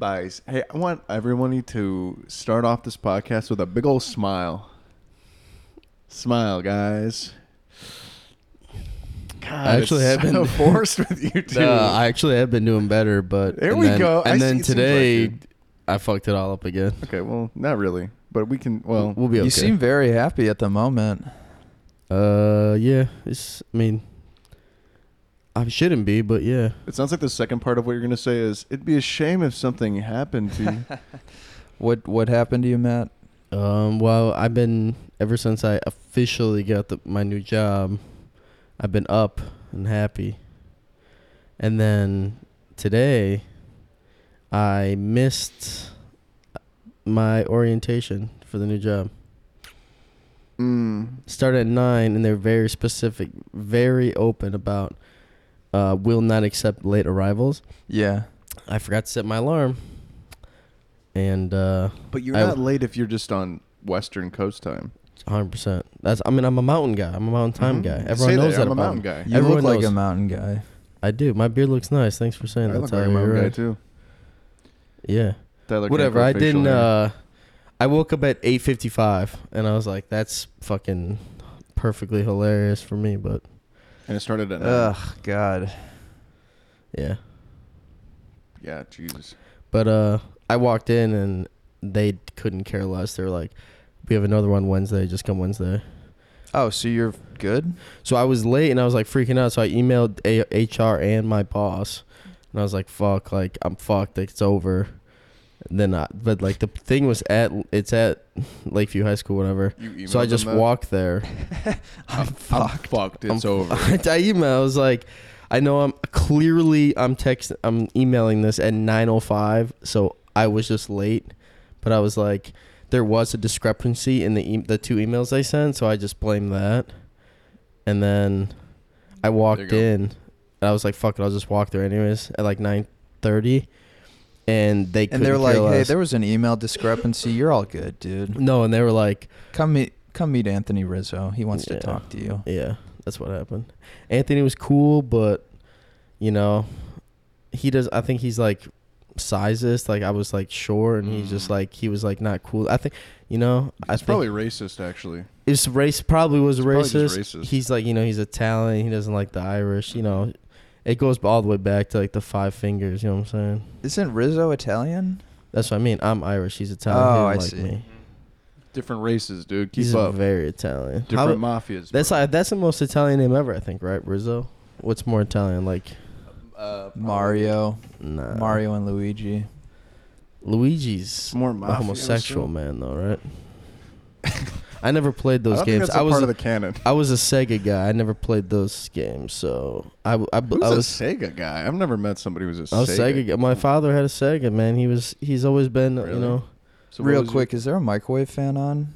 Guys, hey, I want everyone to start off this podcast with a big old smile. Smile, guys. God, I actually have so been- forced with you two. Uh, I actually have been doing better, but There we then- go. And see- then it seems like today, I fucked it all up again. okay, well, not really, but we can. Well, we'll be okay. You seem very happy at the moment. uh, yeah. It's. I mean, I shouldn't be, but yeah. it sounds like the second part of what you're gonna say is it'd be a shame if something happened to you. What what happened to you, Matt? Um. Well, I've been ever since I officially got the, my new job. I've been up and happy. And then today, I missed my orientation for the new job. mm. Started at nine, and they're very specific, very open about uh, will not accept late arrivals. Yeah. I forgot to set my alarm, and uh, But you're I- not late if you're just on Western Coast time. 100. percent That's. I mean, I'm a mountain guy. I'm a mountain time Mhm. guy. Say Everyone knows that I'm a about mountain me. guy. You Everyone look like knows. a mountain guy. I do. My beard looks nice. Thanks for saying I that. look like Tyler. a mountain You're guy right. too. Yeah. Tyler Whatever. I facial didn't. hair. uh I woke up at 8:55, and I was like, "That's fucking perfectly hilarious for me." But and it started at nine. Ugh, God. yeah. Yeah, Jesus. But uh, I walked in and they couldn't care less. They were like, "We have another one Wednesday. Just come Wednesday." Oh, so you're good? So I was late and I was like freaking out. So I emailed a- HR and my boss, and I was like, "Fuck! Like I'm fucked. Like, it's over." Then, I, but like the thing was at it's at Lakeview High School, whatever. So I just that? walked there. I'm I'm fucked. fucked. It's I'm- over. I emailed. I was like, I know I'm clearly I'm text I'm emailing this at 9:05, so I was just late. But I was like, there was a discrepancy in the e- the two emails I sent, so I just blamed that. And then I walked in, and I was like, fuck it, I'll just walk there anyways at like 9:30, and they And they're like, care "Hey, there was an email discrepancy. You're all good, dude. no, and they were like, Come meet come meet Anthony Rizzo. He wants Yeah. to talk to you." Yeah, that's what happened. Anthony was cool, but you know, he does. I think he's like sizist. Like I was like sure, and he's just Mm. like he was like not cool. I think you know. I It's think probably racist, actually. his race probably was It's probably racist. just racist. He's like you know he's Italian. He doesn't like the Irish. You know, it goes all the way back to like the five fingers. You know what I'm saying? Isn't Rizzo Italian? That's what I mean. I'm Irish. He's Italian. Oh, I like see. me. Different races, dude. Keep He's up. very Italian. How- Different mafias. that's bro. uh, that's the most Italian name ever. I think. Right, Rizzo. What's more Italian? Like Uh, Mario, nah. Mario and Luigi. Luigi's more a mafia. homosexual man, though, right? I never played those don't think games. that's a I was part a, of the canon. I was a Sega guy. I never played those games, so I, Who's I a was a Sega guy? I've never met somebody who's a I was Sega. Sega. guy. My father had a Sega. Man, he was he's always been Really? you know. So Real was your- quick, is there a microwave fan on?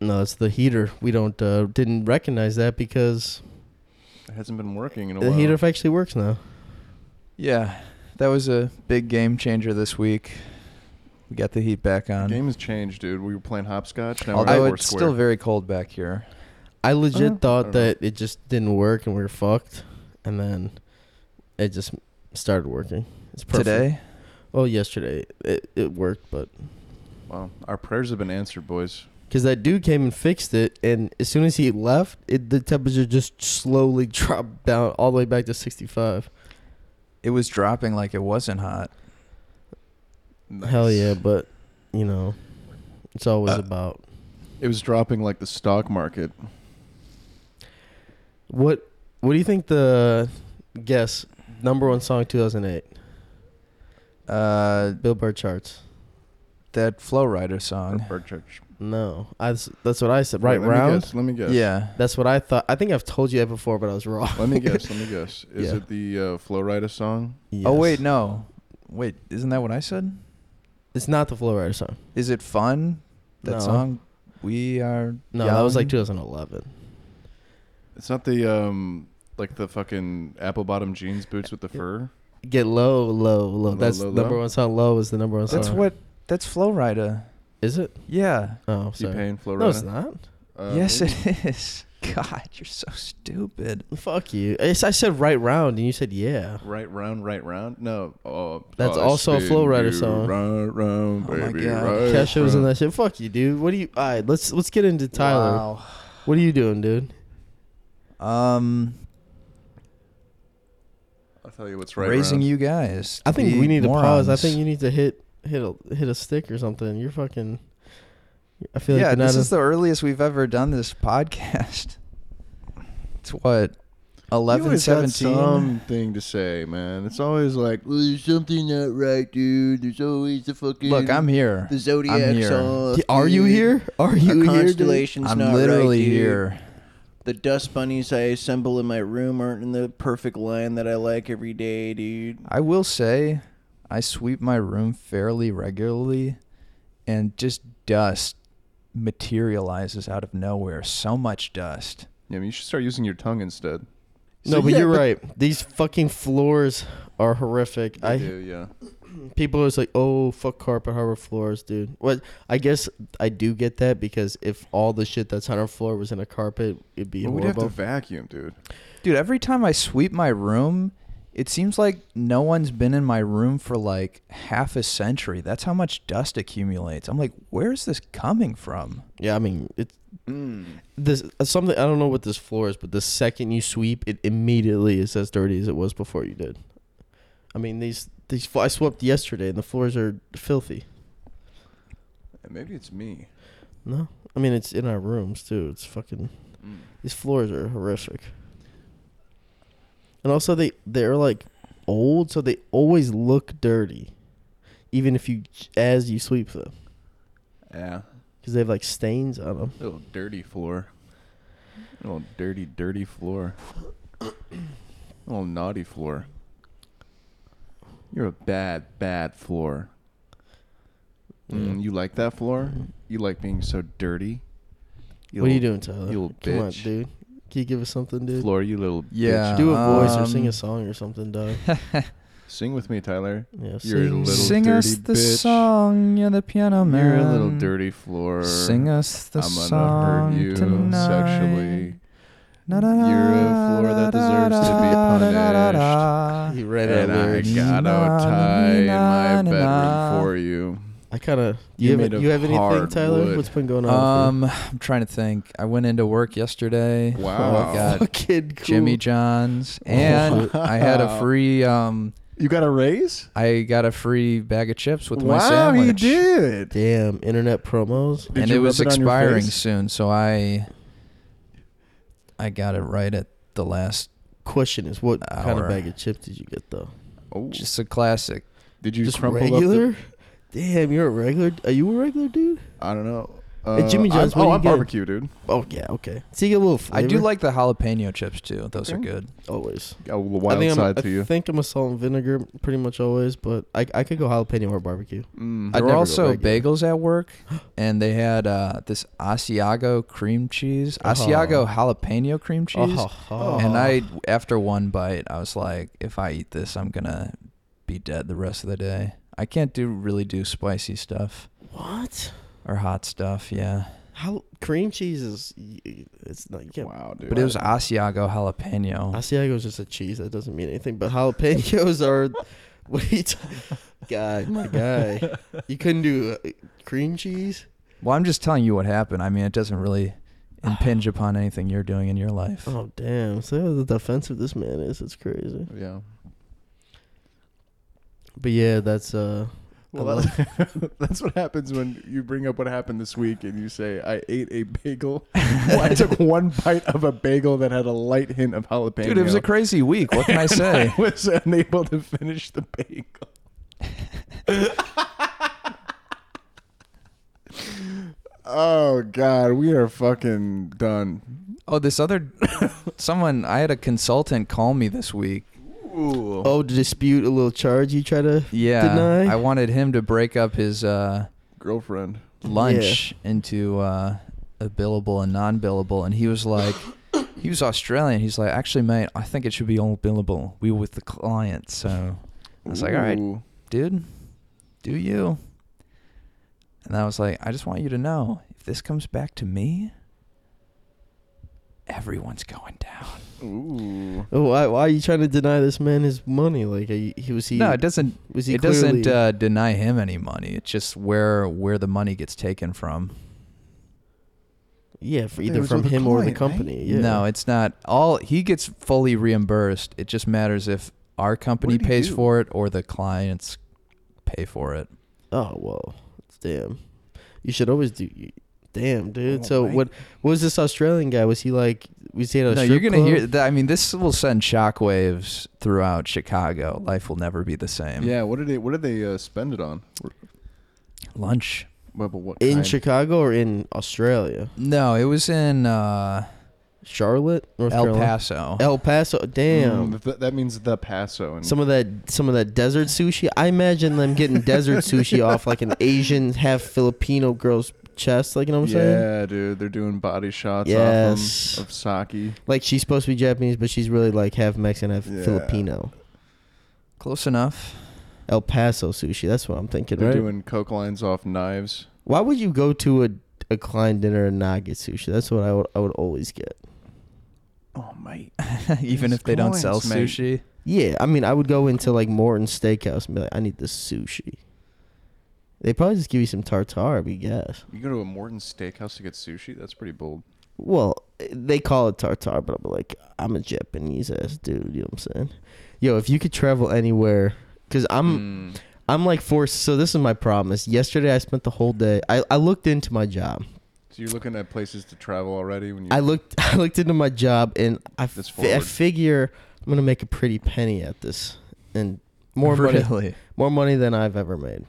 No, it's the heater. We don't uh, didn't recognize that because it hasn't been working in a the while. The heater actually works now. Yeah, that was a big game changer this week. We got the heat back on. The on. game has changed, dude. We were playing hopscotch. Now we're Although it's Foursquare. still very cold back here. I legit Uh, I thought don't know. that it just didn't work and we were fucked, and then it just started working. It's perfect. Today, Well, yesterday it, it worked, but Wow, our prayers have been answered, boys. because that dude came and fixed it, and as soon as he left, it the temperature just slowly dropped down all the way back to sixty five. it was dropping like it wasn't hot. Hell yeah, but you know, it's always Uh, about It was dropping like the stock market. what. What do you think the guess number one song two thousand eight Uh, Billboard charts? that Flo Rida song. Or church. No, I, that's what I said. Right Wait, let Me round. guess, let me guess. Yeah. That's what I thought. I think I've told you that before, but I was wrong. Let me guess. Let me guess. Is Yeah. it the uh, Flo Rida song? Oh wait, no. Wait, isn't that what I said? It's not the Flo Rida song. Is it fun? That No. song. We are. No, that was like young? 2011. It's not the um like the fucking apple bottom jeans boots with the fur. Get low, low, low. Low, That's low, number low? one song. Low is the number one song. That's what. That's Flo Rida. is it? Yeah. Oh, You sorry. paying Flow No, it's Rida? not. Uh, yes, maybe. it is. God, you're so stupid. Fuck you. I s- I said right round, and you said yeah. Right round, right round. No, oh, That's I also a Flo Rida song. Right round, Oh my baby. God. right Kesha was in round. that shit. Fuck you, dude. What do you? All right, let's let's get into Tyler. Wow. What are you doing, dude? Um, I'll tell you what's right. raising round. you guys. I think be we need to pause. I morons. think you need to hit hit a hit a stick or something. You're fucking. I feel like yeah, you're this is the earliest we've ever done this podcast. It's what, You 11, always got 17? something to say, man. It's always like, well, there's something not right, dude. There's always the fucking. Look, I'm here. The zodiac here. off, Yeah, Are you dude. here? Are you Our here? dude? constellation's I'm not literally right, dude. here. The dust bunnies I assemble in my room aren't in the perfect line that I like every day, dude. I will say, I sweep my room fairly regularly, and just dust materializes out of nowhere. So much dust. Yeah, I mean, you should start using your tongue instead. No, but yeah, you're right. These fucking floors are horrific. They I do, yeah. people always like, oh fuck carpet harbor floors, dude. What? I guess I do get that because if all the shit that's on our floor was in a carpet, it'd be Well, we'd have horrible. to vacuum, dude. Dude, every time I sweep my room, it seems like no one's been in my room for like half a century. That's how much dust accumulates. I'm like, where's this coming from? yeah, I mean it's Mm. this uh, something I don't know what this floor is, but the second you sweep, it immediately is as dirty as it was before you did. I mean these these I swept yesterday and the floors are filthy. Maybe it's me. No, I mean it's in our rooms too. It's fucking Mm. these floors are horrific. And also they they're like old, so they always look dirty, even if you as you sweep them, Yeah. because they have like stains on them. Little dirty floor. Little dirty, dirty floor. Little naughty floor. You're a bad, bad floor. Mm, you like that floor? Mhm. You like being so dirty? What are you little doing, Tyler? you little Come on, bitch. dude. Can you give us something, dude? Floor, you little Yeah. bitch. Do a voice or sing Um, a song or something, dog. Sing with me, Tyler. Yeah, You're a sing. little Sing us dirty the bitch. song, you're the piano man. You're a little dirty floor. Sing us the I'm gonna song hurt you tonight. sexually. Na, na, na, You're a floor that deserves to be da, da, da, da, da. He ran and I got Na, a tie in na, my na, bedroom na. for you. I kind of. You You, have, you have anything, Tyler? wood. What's been going on? Um, I'm trying to think. I went into work yesterday. Wow. I got fucking cool. Jimmy John's, and I had a free. Um, You got a raise? I got a free bag of chips with my wow, sandwich. you did. Damn, internet promos. Did and it was it expiring soon, so I. I got it right at the last. Question is, what kind of bag of chips did you get though? Oh, Just a classic. did you Just crumple regular? up? Damn, you're a regular. Are you a regular dude? I don't know. At Jimmy I'm- John's, oh, you I'm get? barbecue, dude. Oh yeah, okay. So you get a little flavor. I do like the jalapeno chips too. Those are Okay. good. always. Got a little I wild think I'm, side I to you. think I'm a salt and vinegar pretty much always, but I I could go jalapeno or barbecue. Mm. I'd There were never go also regular. bagels at work, and they had uh, this Asiago cream cheese, Asiago Oh. jalapeno cream cheese. Oh, And I, after one bite, I was like, if I eat this, I'm gonna be dead the rest of the day. I can't do really do spicy stuff what? or hot stuff. Yeah, How cream cheese is? It's not. You can't. Wow, dude. but it was Asiago jalapeno. Asiago is just a cheese that doesn't mean anything. But jalapenos are. What are you, t- guy? My guy, you couldn't do uh, cream cheese. Well, I'm just telling you what happened. I mean, it doesn't really impinge upon anything you're doing in your life. Oh damn! So how defensive this man is. It's crazy. Yeah. But yeah, that's uh. Well, that- that's what happens when you bring up what happened this week and you say, I ate a bagel. well, I took one bite of a bagel that had a light hint of jalapeno. Dude, it was a crazy week. What can I say? I was unable to finish the bagel. oh, God. We are fucking done. Oh, this other someone I had a consultant call me this week. Ooh. Oh, to dispute a little charge you try to. Yeah, Deny? I wanted him to break up his uh, Girlfriend. lunch into uh, a billable and non-billable, and he was like, he was Australian. He's like, actually, mate, I think it should be all billable. We were with the client, so I was like, all right, dude, do you? And I was like, I just want you to know, if this comes back to me, everyone's going down. Ooh. Oh, why, why are you trying to deny this man his money? Like, you, he was he? no, it doesn't. Was he It doesn't uh, deny him any money. It's just where where the money gets taken from. yeah, for either from with the him or the client, right? company. Yeah. No, it's not. All he gets fully reimbursed. It just matters if our company pays do? for it or the clients pay for it. Oh well, damn. You should always do. Damn, dude. Oh, so right. what? What was this Australian guy? Was he like? Was he at a no, strip you're gonna club? hear. That, I mean, this will send shockwaves throughout Chicago. Life will never be the same. Yeah. What did they? What did they uh, spend it on? Lunch. What, but what in kind? Chicago or in Australia? No, it was in uh, Charlotte, North El Carolina? Paso. El Paso. Damn. Mm, th- that means the Paso. And Some of that, some of that desert sushi. I imagine them getting desert sushi off like an Asian, half Filipino girl's chest. Like you know what I'm saying? yeah, dude, they're doing body shots Yes. off 'em of sake. Like she's supposed to be Japanese, but she's really like half Mexican, half Yeah. Filipino. Close enough. El Paso sushi. That's what I'm thinking. They're Right? doing coke lines off knives. Why would you go to a a client dinner and not get sushi? That's what I would I would always get. Oh mate. Even These if they don't sell mate. sushi. Yeah, I mean, I would go into like Morton Steakhouse and be like, I need the sushi. They probably just give you some tartar, we guess. You go to a Morton Steakhouse to get sushi? That's pretty bold. Well, they call it tartar, but I'm like, I'm a Japanese ass dude. You know what I'm saying? Yo, if you could travel anywhere, because I'm Mm. I'm like forced. So this is my problem. Is yesterday I spent the whole day. I I looked into my job. So you're looking at places to travel already when you I looked I looked into my job and I, fi- I figure I'm gonna make a pretty penny at this and more money more money than I've ever made.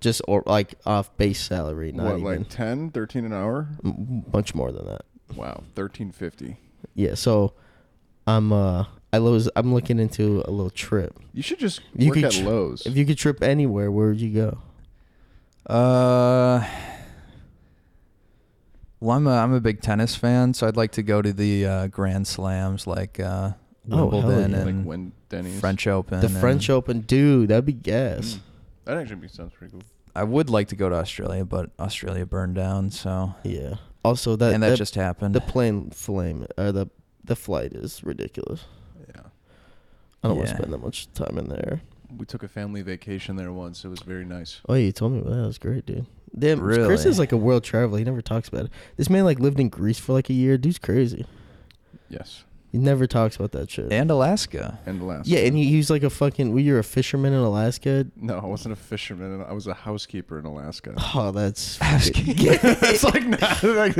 Just or like off base salary, not what even like 10, 13 an hour? M- much more than that. Wow, 1350. Yeah, so I'm uh I was I'm looking into a little trip. You should just You work could at tr- Lowe's. If you could trip anywhere, where would you go? Uh, well, I'm a I'm a big tennis fan, so I'd like to go to the uh, Grand Slams like uh, Oh, hell Wimbledon yeah. like and when Denny's. French Open. The and French Open, dude, that'd be gas. That actually sounds pretty cool. I would like to go to Australia, but Australia burned down, so Yeah. Also, that and that, that- just happened. the plane flame or the the flight is ridiculous. Yeah. I don't want to spend that much time in there. We took a family vacation there once. It was very nice. Oh, you told me that was great, dude. Damn, Chris Really? is like a world traveler. He never talks about it. This man like lived in Greece for like a year. Dude's crazy. Yes. He never talks about that shit. and Alaska. And Alaska. yeah, and he, he was like a fucking. Well, you're a fisherman in Alaska. No, I wasn't a fisherman. I was a housekeeper in Alaska. Oh, that's. it's like not. Like,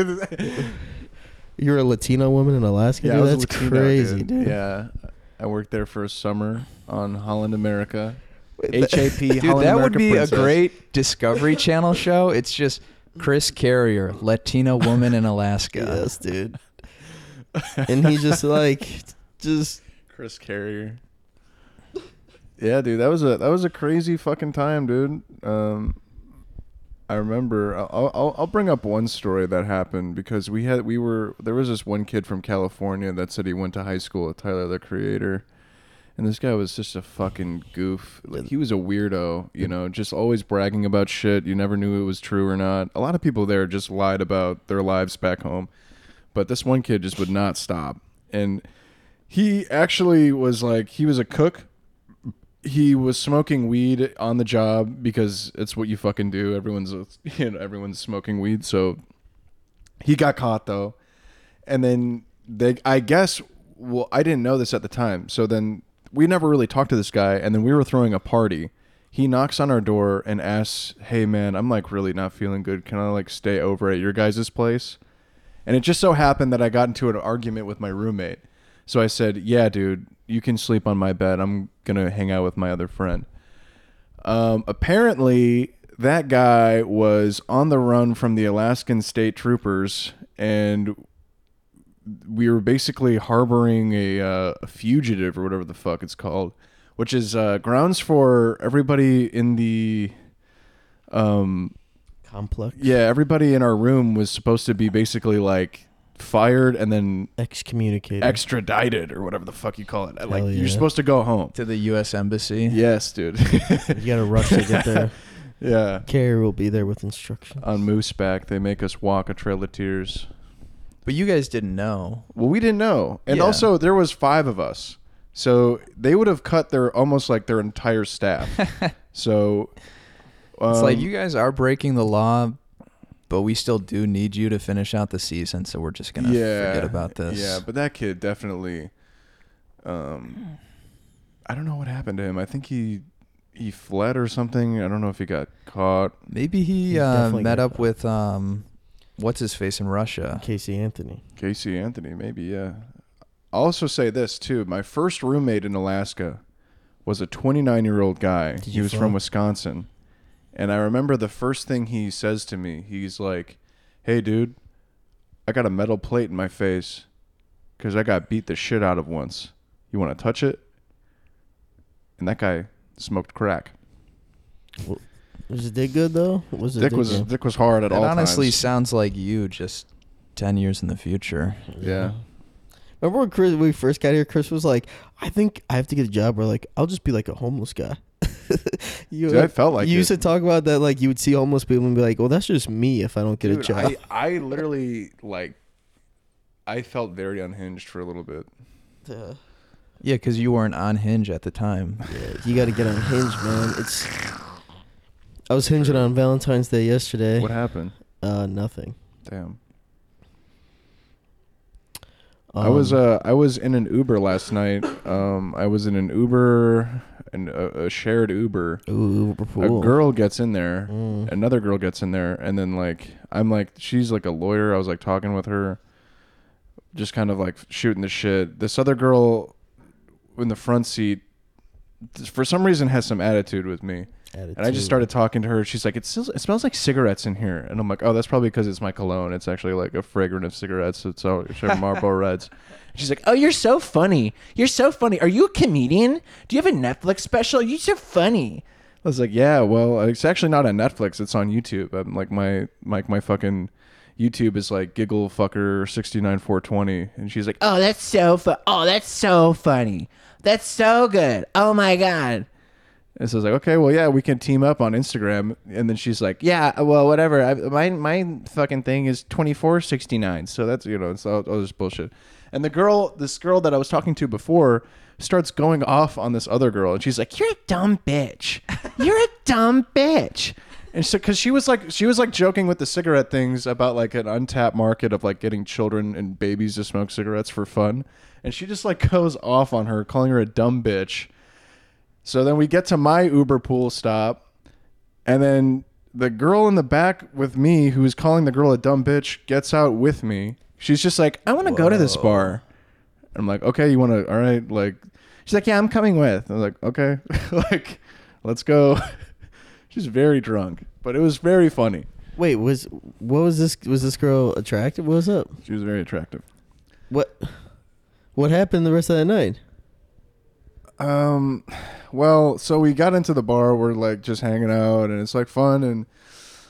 You're a Latino woman in Alaska. yeah, I dude? was that's Latino, crazy, dude. Yeah, I worked there for a summer on Holland America. That- HAP Dude, Holland that America would be Princess. a great Discovery Channel show. It's just Chris Carrier, Latino woman in Alaska. Yes, dude. and he just like, just Chris Carrier. Yeah, dude, that was a that was a crazy fucking time, dude. Um, I remember. I'll, I'll I'll bring up one story that happened because we had we were there was this one kid from California that said he went to high school with Tyler the Creator, and this guy was just a fucking goof. Like, he was a weirdo, you know, just always bragging about shit. You never knew it was true or not. A lot of people there just lied about their lives back home, but this one kid just would not stop, and he actually was like he was a cook. He was smoking weed on the job because it's what you fucking do. Everyone's you know everyone's smoking weed. So he got caught though. And then they i guess well i didn't know this at the time. So then we never really talked to this guy. And then we were throwing a party. He knocks on our door and asks hey man i'm like really not feeling good. Can i like stay over at your guys' place and it just so happened that i got into an argument with my roommate so I said, "Yeah, dude, you can sleep on my bed. I'm gonna hang out with my other friend." Um, apparently, that guy was on the run from the Alaskan state troopers, and we were basically harboring a, uh, a fugitive or whatever the fuck it's called, which is uh, grounds for everybody in the. Um, complex. yeah, everybody in our room was supposed to be basically like fired and then Excommunicated. extradited or whatever the fuck you call it. like yeah. you're supposed to go home. To the U.S. Embassy. Yes, dude. you gotta rush to get there. yeah. Carrier will be there with instructions. On Mooseback, they make us walk a trail of tears. But you guys didn't know. Well, we didn't know, and Yeah. also there was five of us, so they would have cut their almost like their entire staff. so It's like um, you guys are breaking the law, but we still do need you to finish out the season. So we're just gonna forget about this. Yeah, but that kid definitely. Um, I don't know what happened to him. I think he he fled or something. I don't know if he got caught. maybe he He's uh, met up that. with um, what's his face in Russia. Casey Anthony. Casey Anthony, maybe yeah. I'll also say this too. My first roommate in Alaska was a 29 year old guy. Did he was fall? from Wisconsin, and I remember the first thing he says to me. He's like, "Hey, dude, I got a metal plate in my face because I got beat the shit out of once. You want to touch it?" And that guy smoked crack. Was his dick good though? Was his Dick was good? Dick was hard at It all honestly times. sounds like you just ten years in the future. Yeah. Remember when Chris when we first got here? Chris was like, "I think I have to get a job where like I'll just be like a homeless guy." you Dude, I felt like you it. used to talk about that like you would see homeless people and be like, "Well, that's just me if I don't get a Dude, job." I, I literally like. I felt very unhinged for a little bit. Uh, Yeah, because you weren't on Hinge at the time. yeah, you got to get on Hinge, man. It's. I was hinging on Valentine's Day yesterday. What happened? Uh, nothing. Damn. I was Um, uh I was in an Uber last night. Um, I was in an Uber, and a, a shared Uber. Ooh, A girl gets in there, Mm. another girl gets in there, and then like I'm like she's like a lawyer. I was like talking with her, just kind of like shooting the shit. This other girl in the front seat, for some reason, has some attitude with me. And I just started talking to her. She's like, it, smells, it smells like cigarettes in here. And I'm like, oh, that's probably because it's my cologne. It's actually like a fragrance of cigarettes. It's all it's Marlboro Reds. She's like, oh, you're so funny. You're so funny. Are you a comedian? Do you have a Netflix special? You're so funny. I was like, yeah, well, it's actually not on Netflix. It's on YouTube. I'm like, my, my, my fucking YouTube is like giggle fucker 69420. And she's like, oh, that's so fu- Oh, that's so funny. That's so good. Oh my God. And so I was like, okay, well, yeah, we can team up on Instagram. And then she's like, yeah, well, whatever. I, my my fucking thing is twenty four sixty nine. So that's you know, it's all, all this bullshit. And the girl, this girl that I was talking to before, starts going off on this other girl, and she's like, "You're a dumb bitch. You're a dumb bitch." And so, because she was like, she was like joking with the cigarette things about like an untapped market of like getting children and babies to smoke cigarettes for fun, and she just like goes off on her, calling her a dumb bitch. So then we get to my Uber pool stop, and then the girl in the back with me, who is calling the girl a dumb bitch, gets out with me. She's just like, I want to go to this bar. I'm like, okay, you want to? All right, like, she's like, yeah, I'm coming with. I'm like, okay, like, let's go. she's very drunk, but it was very funny. Wait, was what was this? Was this girl attractive? What was up? She was very attractive. What? What happened the rest of that night? Um, well, so we got into the bar. We're like just hanging out, and it's like fun, and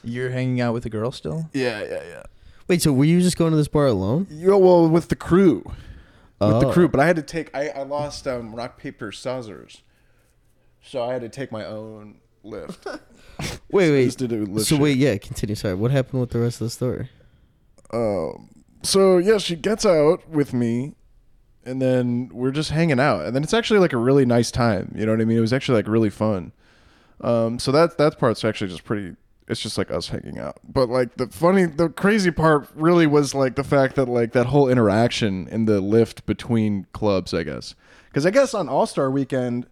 You're hanging out with a girl still? yeah, yeah, yeah. Wait, so were you just going to this bar alone? Yo, well, with the crew. with the Oh. crew. But I had to take. I, I lost um, rock paper scissors, so I had to take my own Lyft. Wait, So wait. just did it with lift So shit. wait, yeah, continue. Sorry, what happened with the rest of the story? Um. So yeah, she gets out with me, and then we're just hanging out, and then it's actually like a really nice time. You know what I mean? It was actually like really fun. Um. So that that part's actually just pretty. It's just like us hanging out. But like the funny, the crazy part really was like the fact that like that whole interaction in the Lyft between clubs. I guess because I guess on All Star Weekend.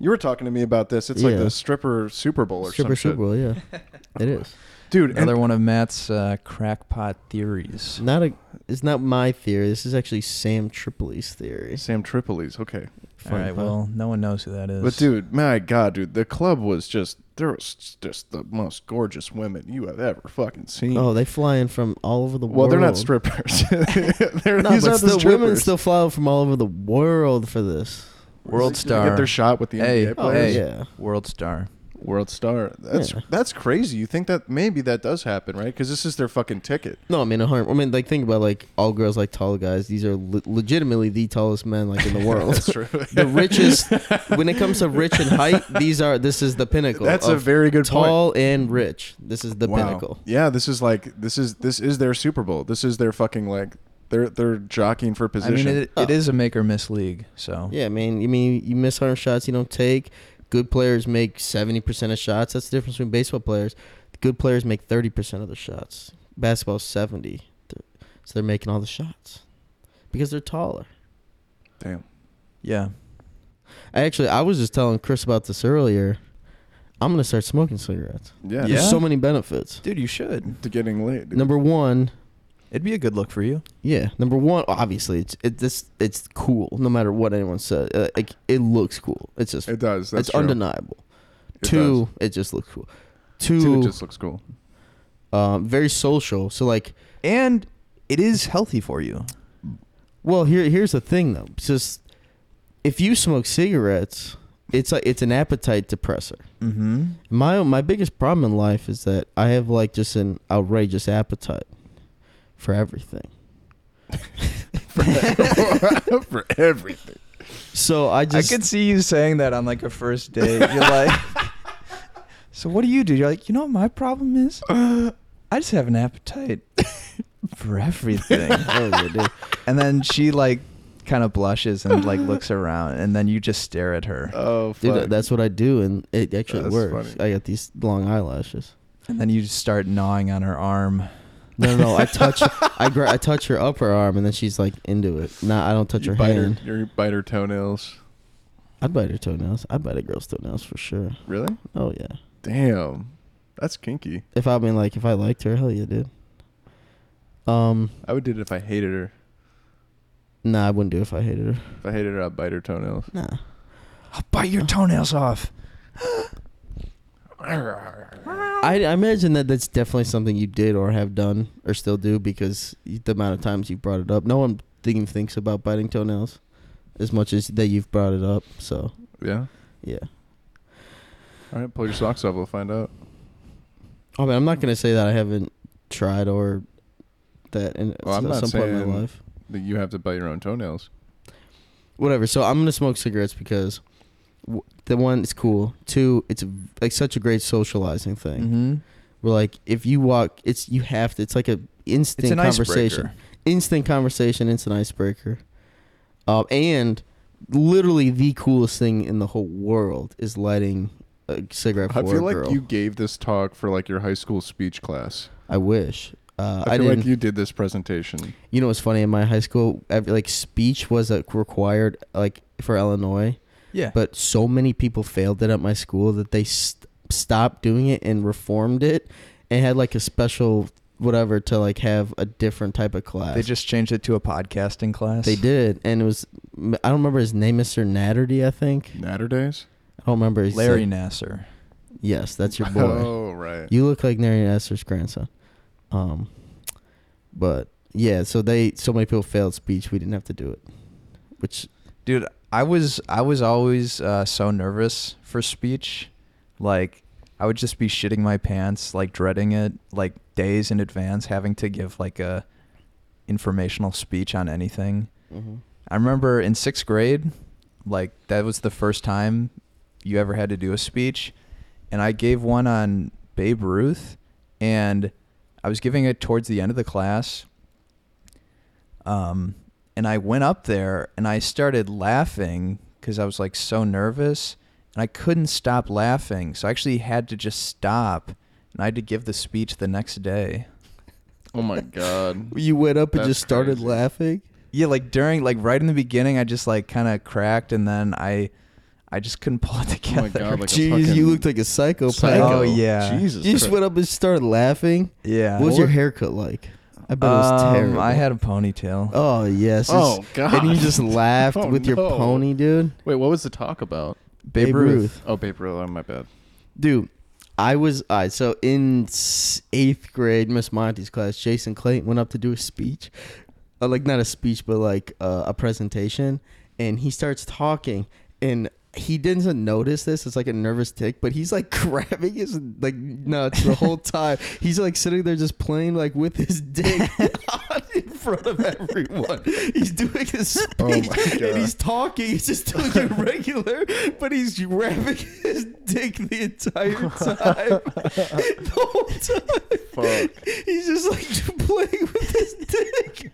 You were talking to me about this. It's like the stripper Super Bowl or Stripper some shit. Super Bowl, yeah, it is. Dude. and- Another one of Matt's uh, crackpot theories. Not a. It's not my theory. This is actually Sam Tripoli's theory. Sam Tripoli's okay. All Fun, right, huh? well, no one knows who that is. But dude, my god, dude, the club was just there was just the most gorgeous women you have ever fucking seen. Oh, they fly in from all over the world. well, they're not strippers. they're, No, these but are the still, women strippers. still fly out from all over the world for this. World They Star. get their shot with the Hey, NBA Oh players. hey. yeah. World Star. World Star. That's Yeah. that's crazy. You think that maybe that does happen, right? Because this is their fucking ticket. No, I mean, a harm. I mean, like think about like all girls like tall guys. These are le- legitimately the tallest men like in the world. That's true. the richest. when it comes to rich and height, these are. This is the pinnacle. That's a of very good point. tall and rich. This is the Wow. pinnacle. Yeah, this is like this is this is their Super Bowl. This is their fucking like They're they're jockeying for I position. mean, it, it is a make or miss league. So Yeah, man. You mean you miss hundred shots you don't take. Good players make seventy percent of shots. That's the difference between baseball players. Good players make thirty percent of the shots. Basketball seventy, so they're making all the shots because they're taller. Damn. yeah, I actually, I was just telling Chris about this earlier. I'm gonna start smoking cigarettes. Yeah. Yeah? There's so many benefits. dude, you should. To getting laid. dude. Number one, It'd be a good look for you. yeah. Number one, obviously, it's it this it's cool. No matter what anyone says, uh, like it looks cool. It's just It does. That's it's true. undeniable. It Two, it just looks cool. Two, Two, it just looks cool. um, very social. So like, And it is healthy for you. well, here here's the thing though. It's just if you smoke cigarettes, it's like it's an appetite depressor. Mm-hmm. My my biggest problem in life is that I have like just an outrageous appetite for everything. for everything. So I just I could see you saying that on like a first date. You're like, so what do you do? You're like, you know what my problem is? I just have an appetite for everything. Oh, yeah, dude. And then she like kind of blushes and like looks around, and then you just stare at her, Oh, Dude, that's what I do, and it actually That's works. funny. I got these long eyelashes. and then you just start gnawing on her arm. No, no, no. I touch, I gra- I touch her upper arm, and then she's like into it. Nah, I don't touch you her bite hand. Her, you bite her toenails. I'd bite her toenails. I'd bite a girl's toenails for sure. Really? Oh yeah. Damn. That's kinky. If I mean like if I liked her, hell yeah, dude. Um, I would do it if I hated her. nah, I wouldn't do it if I hated her. If I hated her, I'd bite her toenails. Nah. I'll bite your toenails off. I, I imagine that that's definitely something you did or have done or still do because the amount of times you've brought it up. No one even thinks about biting toenails as much as that you've brought it up. So Yeah. yeah. All right, pull your socks off. We'll find out. I mean, I'm not gonna say that I haven't tried or that in Well, I'm at not some point in my life. That you have to bite your own toenails. Whatever. So I'm gonna smoke cigarettes because the one it's cool. Two, it's like such a great socializing thing. Mm-hmm. Where like if you walk, it's you have to. It's like a instant It's an conversation. icebreaker. Instant conversation. Instant icebreaker. Um, and literally the coolest thing in the whole world is lighting a cigarette for I feel a like girl. you gave this talk for like your high school speech class. I wish. Uh, I I, feel didn't. like you did this presentation. You know what's funny? In my high school, every, like speech was a required like for Illinois, Yeah. but so many people failed it at my school that they st- stopped doing it and reformed it and had like a special whatever to like have a different type of class. they just changed it to a podcasting class. they did, and it was I don't remember his name, Mr. Natterdy, I think. Natter days. I don't remember his Larry name. Nassar. Yes, that's your boy. Oh right. You look like Larry Nassar's grandson. Um, but yeah, so they so many people failed speech. We didn't have to do it, which Dude, I was I was always uh, so nervous for speech. Like I would just be shitting my pants, like dreading it, like days in advance, having to give like a informational speech on anything. I remember in sixth grade, like that was the first time you ever had to do a speech, and I gave one on Babe Ruth, and I was giving it towards the end of the class. Um, and I went up there and I started laughing because I was like so nervous, and I couldn't stop laughing, so I actually had to just stop, and I had to give the speech the next day. Oh my god. you went up and That's just started crazy. laughing. Yeah, like during like right in the beginning, I just like kind of cracked, and then I, I just couldn't pull it together. Oh my god. Like Jeez, you looked like a psychopath. Psycho. Oh, yeah. Jesus. You just Christ. went up and started laughing. yeah. What was your haircut like? I bet it was Um, terrible. I had a ponytail. Oh yes. Oh it's- god. And you just laughed Oh, with your no. pony, dude. Wait, what was the talk about? Babe, Ruth. Oh, Babe Ruth. Oh, my bad. Dude, I was all right, so in s- eighth grade, Miss Monty's class, Jason Clayton went up to do a speech, uh, like not a speech, but like uh, a presentation, and he starts talking, and he doesn't notice this. It's like a nervous tick, but he's like grabbing his like nuts the whole time. he's like sitting there just playing like with his dick in front of everyone. He's doing his oh speech Oh my God. and he's talking. He's just doing it regular, but he's grabbing his dick the entire time. the whole time. Fuck. He's just like playing with his dick.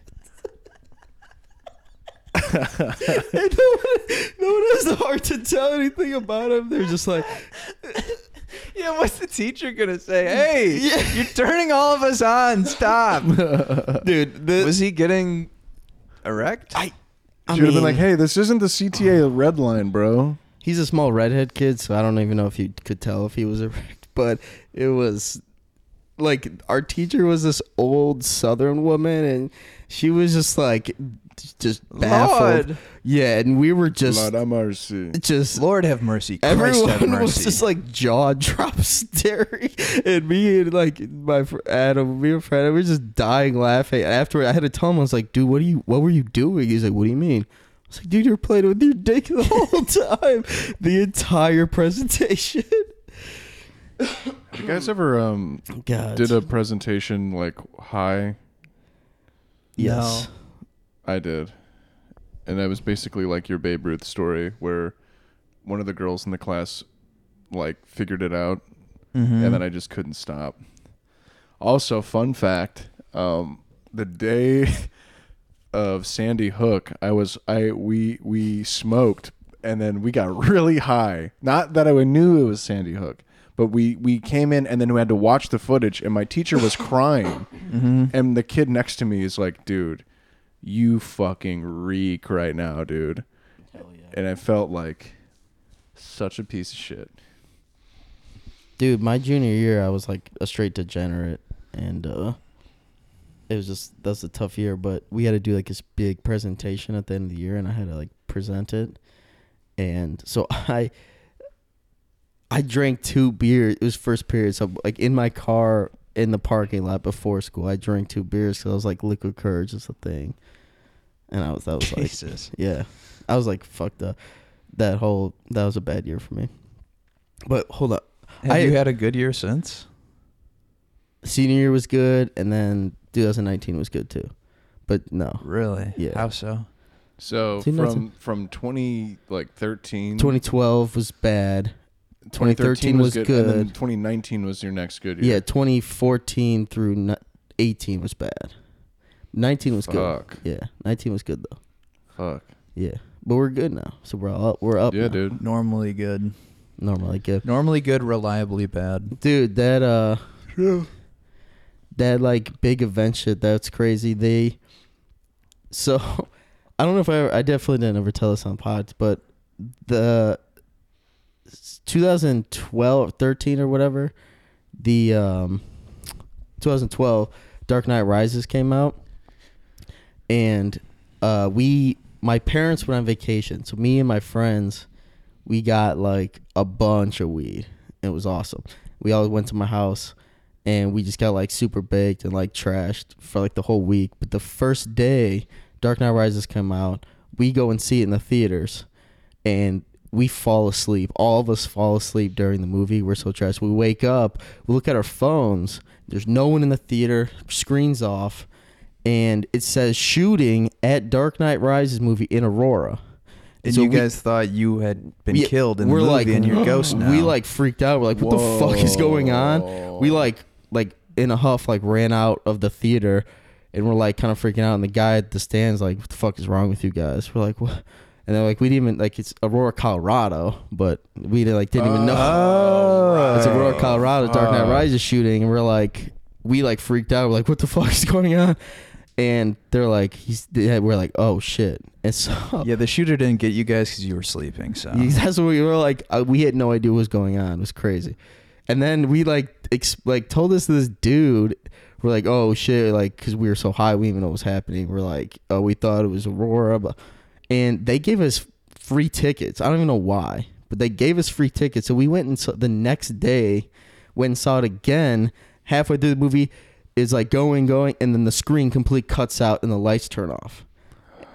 And no one, no one has the heart to tell anything about him. They're just like, Yeah, what's the teacher gonna say? Hey, Yeah. you're turning all of us on. Stop. dude, the, Was he getting erect? I, I Should have been like, hey, this isn't the CTA red line, bro. he's a small redhead kid, so I don't even know if you could tell if he was erect, but it was like our teacher was this old Southern woman, and she was just like, just baffled. Lord, Yeah, and we were just, Lord have mercy. just Lord have mercy. Christ Everyone have mercy. was just like jaw drop staring, and me and like my fr- Adam, me and Fred, we were just dying laughing. After I had to tell him, I was like, "Dude, what are you? What were you doing?" He's like, "What do you mean?" I was like, "Dude, you're playing with your dick the whole time, the entire presentation." You guys ever um God, did a presentation like high? yes, I did. And that was basically like your Babe Ruth story where one of the girls in the class like figured it out Mhm. and then I just couldn't stop. Also, fun fact, um the day of Sandy Hook, I was I we we smoked and then we got really high. Not that I knew it was Sandy Hook, but we we came in and then we had to watch the footage and my teacher was crying Mhm. and the kid next to me is like, dude, you fucking reek right now, dude. Hell yeah. And I felt like such a piece of shit. dude. My junior year, I was like a straight degenerate, and uh, it was just that's a tough year. But we had to do like this big presentation at the end of the year, and I had to like present it. And so I, I drank two beers. It was first period, so like in my car in the parking lot before school, I drank two beers because I was like liquid courage is a thing, and I was that was like Jesus. yeah, I was like fucked up. That whole that was a bad year for me. But hold up. Have I- you had a good year since? senior year was good and then 2019 was good too but no Really? Yeah. How so? So See, from from 20 like 13 2012 was bad 2013 was And then good. 2019 was your next good year. yeah 2014 through ni- 18 was bad 19 was good yeah 19 was good though Fuck. yeah but we're good now so we're all up we're up Yeah, now. dude. Normally good. normally good Normally good, reliably bad. dude that uh that like big event shit that's crazy they so i don't know if i ever, i definitely didn't ever tell this on pods but the 2012 13 or whatever the um 2012 dark knight rises came out. And uh we my parents went on vacation. So me and my friends we got like a bunch of weed. It was awesome. We all went to my house and we just got like super baked and like trashed for like the whole week. But the first day dark knight rises come out we go and see it in the theaters. And we fall asleep all of us fall asleep during the movie we're so trashed we wake up we look at our phones there's no one in the theater screens off and it says shooting at dark knight rises movie in aurora And So you we- guys thought you had been Yeah, killed in we're movie like, and you're ghost now. We like freaked out. We're like, what the fuck is going on? We like like in a huff like ran out of the theater and we're like kind of freaking out and the guy at the stands like, what the fuck is wrong with you guys? We're like, what? And they're like, we didn't even like it's Aurora, Colorado, but we like didn't even know. Oh, It's Aurora, Colorado. Dark Knight Fuck. Rises shooting, and we're like, we like freaked out. We're like, what the fuck is going on? And they're like, he's. they- We're like, oh shit. And so Yeah, the shooter didn't get you guys because you were sleeping. So That's what we were like. Uh, we had no idea what was going on. It was crazy. And then we like ex- like told this to this dude. We're like, oh shit, like because we were so high, we didn't even know what was happening. We're like, oh, we thought it was Aurora, but and they gave us free tickets. I don't even know why, but they gave us free tickets. So we went and saw the next day, went and saw it again. Halfway through the movie, is like going, going, and then the screen complete cuts out and the lights turn off.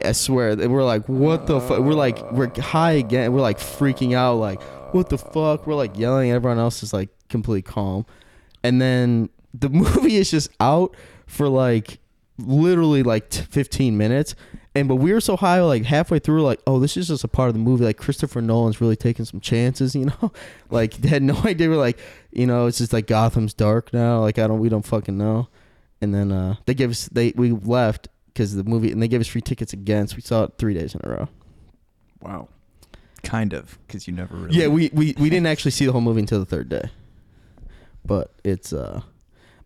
I swear, we're like, what the fuck? We're like, we're high again. We're like freaking out, like, what the fuck? We're like yelling. Everyone else is like completely calm. And then the movie is just out for like literally like 15 minutes. And but we were so high, like halfway through, like, oh, this is just a part of the movie. Like Christopher Nolan's really taking some chances, you know. like they had no idea. We're like, you know, it's just like Gotham's dark now. Like I don't, we don't fucking know. And then uh they gave us, they we left because the movie and they gave us free tickets again. So we saw it three days in a row. Wow. Kind of, because you never really. Yeah, we, we we didn't actually see the whole movie until the third day, but it's uh,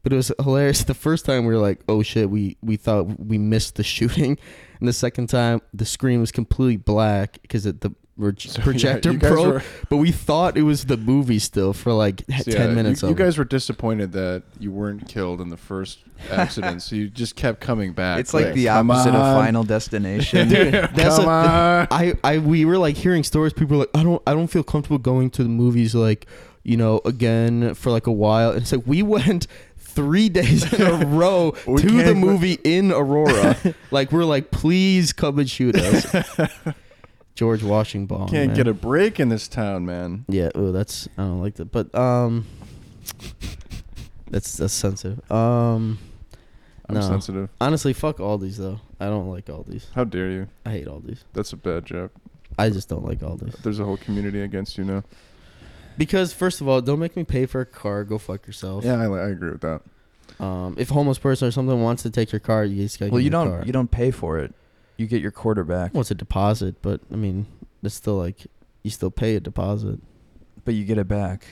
but it was hilarious. The first time we were like, oh shit, we we thought we missed the shooting, and the second time the screen was completely black because the pro- So, yeah, projector you guys broke. were- but we thought it was the movie still for like So, ten yeah, minutes. You, you guys were disappointed that you weren't killed in the first accident, so you just kept coming back. It's like the "Come opposite of. Final Destination. Dude, that's Come a- on. I, I we were like hearing stories. People were like, I don't I don't feel comfortable going to the movies like you know again for like a while. And it's like we went three days in a row to the movie in Aurora. like we're like, please come and shoot us. George Washington. Can't man. get a break in this town, man. Yeah, oh, that's I don't like that, but um, that's that's sensitive. Um, I'm No. sensitive. honestly, fuck Aldi's though. I don't like Aldi's. How dare you? I hate Aldi's. That's a bad joke. I just don't like Aldi's. There's a whole community against you now. Because first of all, don't make me pay for a car. Go fuck yourself. Yeah, I, I agree with that. Um, if a homeless person or something wants to take your car, you just gotta well, give you them a don't car. you don't pay for it. You get your quarterback, Well, it's a deposit, but I mean, it's still like you still pay a deposit. but you get it back.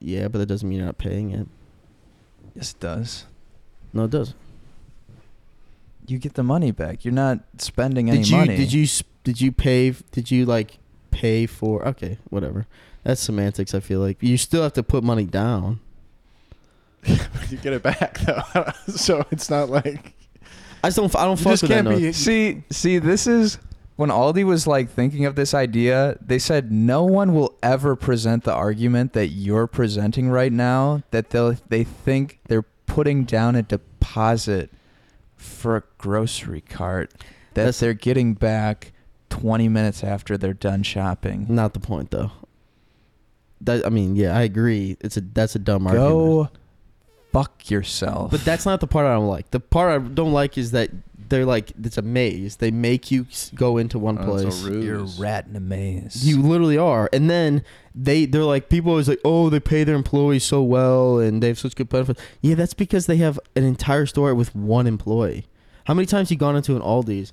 Yeah, but that doesn't mean you're not paying it. Yes, it does. No, it does. You get the money back. You're not spending any Did you money. did you s- did you pay? f- Did you like pay for? Okay, whatever. That's semantics. I feel like you still have to put money down. you get it back though, so it's not like I just don't. I don't You fuck just with that. can't no. be- See, see, this is when Aldi was like thinking of this idea. They said no one will ever present the argument that you're presenting right now. That they they think they're putting down a deposit for a grocery cart that That's- they're getting back 20 minutes after they're done shopping. Not the point though. That I mean, yeah, I agree. It's a that's a dumb argument. Go fuck yourself. But that's not the part I don't like. The part I don't like is that they're like it's a maze. They make you s- go into one Oh, it's a place. ruse. you're a rat in a maze. You literally are, and then they they're like people always like, oh, they pay their employees so well and they have such good benefits. Yeah, that's because they have an entire store with one employee. How many times you gone into an Aldi's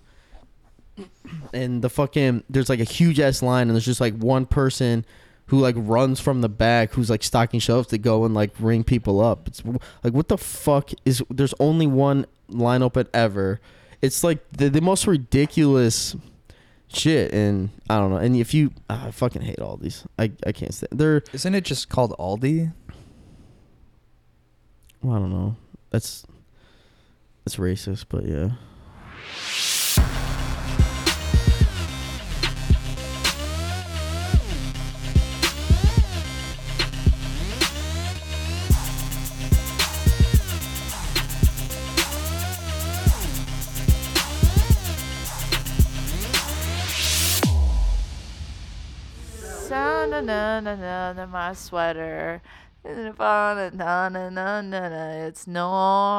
and the fucking there's like a huge ass line and there's just like one person who like runs from the back who's like stocking shelves to go and like ring people up. It's like what the fuck is there's only one line open ever. It's like the, the most ridiculous shit and I don't know. And if you ah, I fucking hate Aldi's. I I can't stand. They're Isn't it just called Aldi? well, I don't know. That's that's racist, but yeah. Na na na na my sweater. It's normally